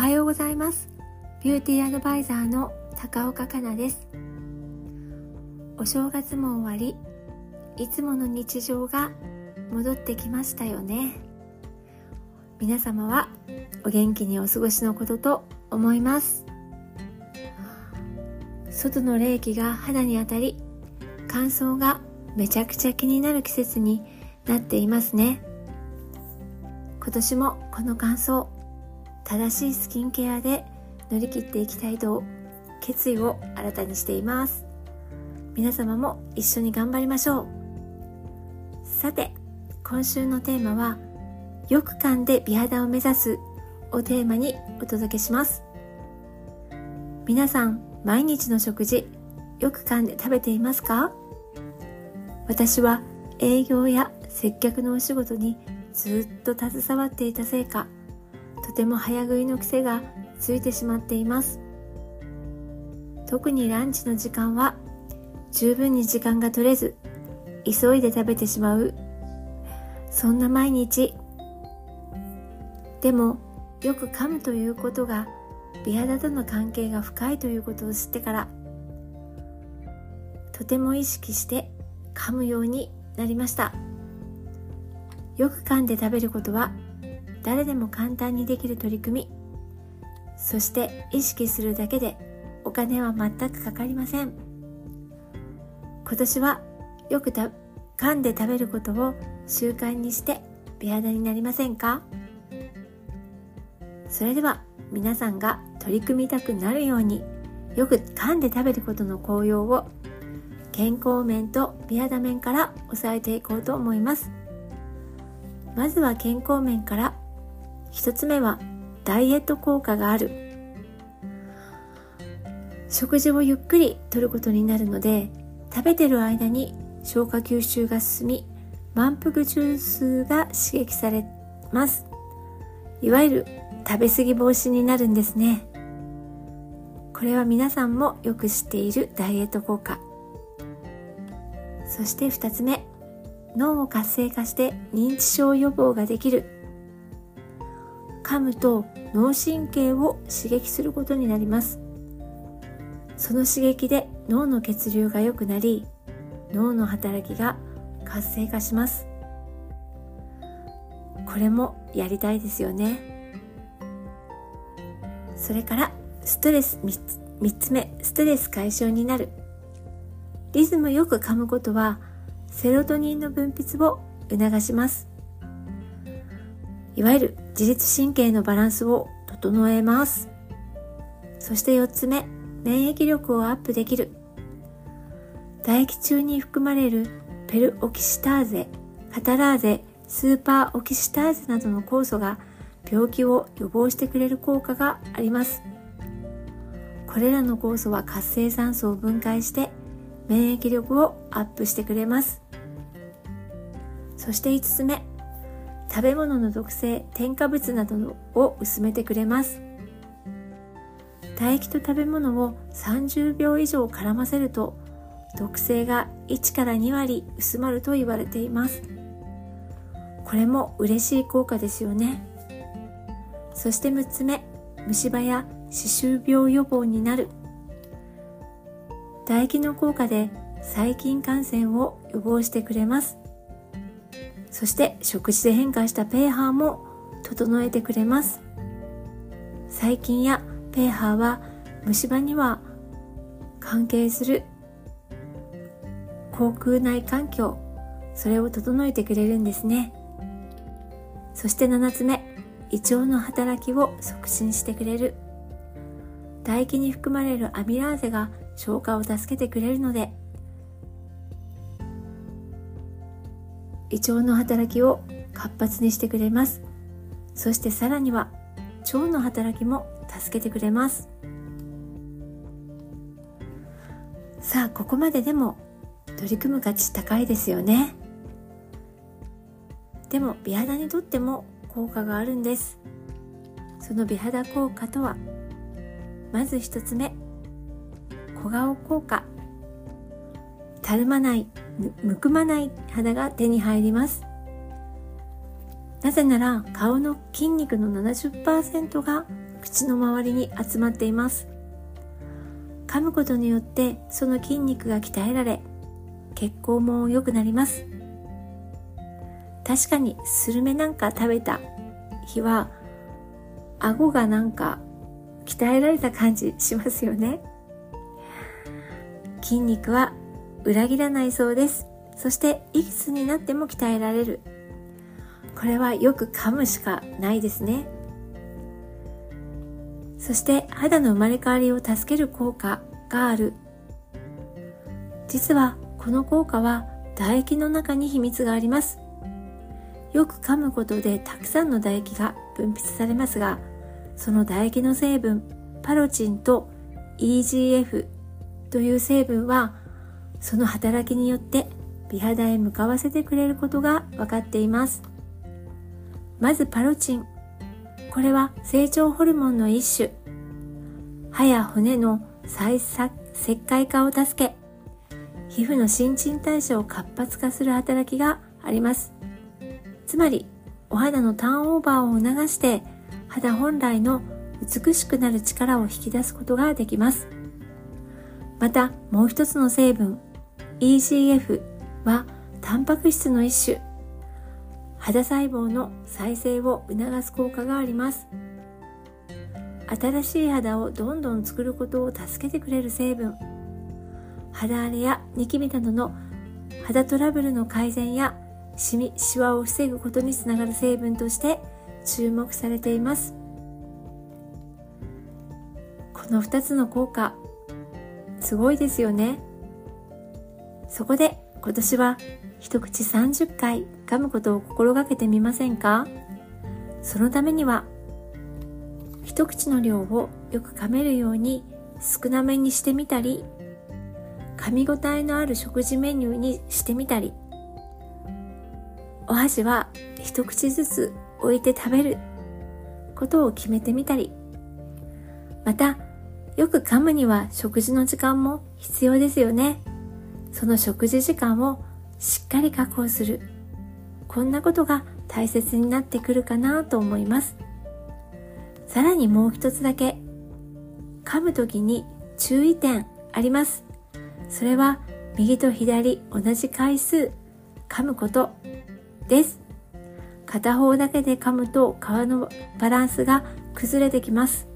はようございます。ビューティーアドバイザーの高岡香奈です。お正月も終わりいつもの日常が戻ってきましたよね。皆様はお元気にお過ごしのことと思います。外の冷気が肌に当たり乾燥がめちゃくちゃ気になる季節になっていますね。今年もこの乾燥正しいスキンケアで乗り切っていきたいと決意を新たにしています。皆様も一緒に頑張りましょう。さて今週のテーマはよく噛んで美肌を目指すをテーマにお届けします。皆さん毎日の食事よく噛んで食べていますか？私は営業や接客のお仕事にずっと携わっていたせいかとても早食いの癖がついてしまっています。特にランチの時間は十分に時間が取れず急いで食べてしまう。そんな毎日。でもよく噛むということが美肌との関係が深いということを知ってからとても意識して噛むようになりました。よく噛んで食べることは誰でも簡単にできる取り組み。そして意識するだけでお金は全くかかりません。今年はよくた噛んで食べることを習慣にして美肌になりませんか？それでは皆さんが取り組みたくなるようによく噛んで食べることの効用を健康面と美肌面から押さえていこうと思います。まずは健康面から一つ目はダイエット効果がある。食事をゆっくりとることになるので食べてる間に消化吸収が進み満腹中枢が刺激されます。いわゆる食べ過ぎ防止になるんですね。これは皆さんもよく知っているダイエット効果。そして2つ目脳を活性化して認知症予防ができる。噛むと脳神経を刺激することになります。その刺激で脳の血流が良くなり脳の働きが活性化します。これもやりたいですよね。それからストレス 3, つ目ストレス解消になる。リズムよく噛むことはセロトニンの分泌を促します。いわゆる自律神経のバランスを整えます。そして4つ目免疫力をアップできる。唾液中に含まれるペルオキシターゼカタラーゼスーパーオキシターゼなどの酵素が病気を予防してくれる効果があります。これらの酵素は活性酸素を分解して免疫力をアップしてくれます。そして5つ目食べ物の毒性添加物などを薄めてくれます。唾液と食べ物を30秒以上絡ませると毒性が1から2割薄まると言われています。これも嬉しい効果ですよね。そして6つ目虫歯や歯周病予防になる。唾液の効果で細菌感染を予防してくれます。そして食事で変化した pH も整えてくれます。細菌や pH は虫歯には関係する口腔内環境それを整えてくれるんですね。そして7つ目胃腸の働きを促進してくれる。唾液に含まれるアミラーゼが消化を助けてくれるので胃腸の働きを活発にしてくれます。そしてさらには腸の働きも助けてくれます。さあここまででも取り組む価値高いですよね。でも美肌にとっても効果があるんです。その美肌効果とはまず一つ目小顔効果。たるまないむくまない肌が手に入ります。なぜなら顔の筋肉の70%が口の周りに集まっています。噛むことによってその筋肉が鍛えられ血行も良くなります。確かにスルメなんか食べた日は顎がなんか鍛えられた感じしますよね。筋肉は裏切らないそうです。そしていくつになっても鍛えられる。これはよく噛むしかないですね。そして肌の生まれ変わりを助ける効果がある。実はこの効果は唾液の中に秘密があります。よく噛むことでたくさんの唾液が分泌されますがその唾液の成分パロチンと EGF という成分はその働きによって美肌へ向かわせてくれることが分かっています。まずパロチン。これは成長ホルモンの一種。歯や骨の再石灰化を助け皮膚の新陳代謝を活発化する働きがあります。つまりお肌のターンオーバーを促して肌本来の美しくなる力を引き出すことができます。またもう一つの成分。EGF はタンパク質の一種。肌細胞の再生を促す効果があります。新しい肌をどんどん作ることを助けてくれる成分。肌荒れやニキビなどの肌トラブルの改善やシミ、シワを防ぐことにつながる成分として注目されています。この2つの効果すごいですよね。そこで今年は一口30回噛むことを心がけてみませんか？そのためには一口の量をよく噛めるように少なめにしてみたり噛み応えのある食事メニューにしてみたりお箸は一口ずつ置いて食べることを決めてみたりまたよく噛むには食事の時間も必要ですよね。その食事時間をしっかり確保する。こんなことが大切になってくるかなと思います。さらにもう一つだけ。噛む時に注意点あります。それは右と左同じ回数。噛むことです。片方だけで噛むと皮のバランスが崩れてきます。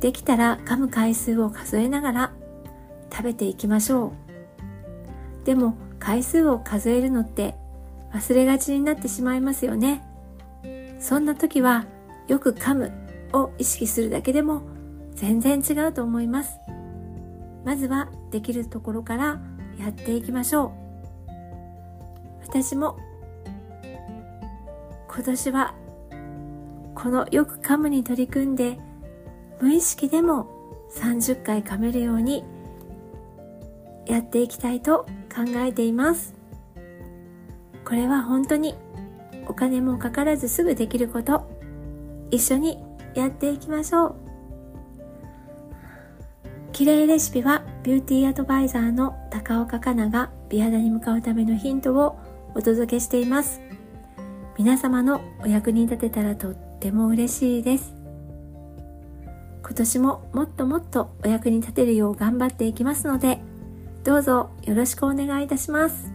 できたら噛む回数を数えながら食べていきましょう。でも回数を数えるのって忘れがちになってしまいますよね。そんな時はよく噛むを意識するだけでも全然違うと思います。まずはできるところからやっていきましょう。私も今年はこのよく噛むに取り組んで無意識でも30回噛めるようにやっていきたいと考えていますこれは本当にお金もかからずすぐできること一緒にやっていきましょう。綺麗レシピはビューティーアドバイザーの高岡香奈が美肌に向かうためのヒントをお届けしています。皆様のお役に立てたらとっても嬉しいです。今年ももっともっとお役に立てるよう頑張っていきますので、どうぞよろしくお願いいたします。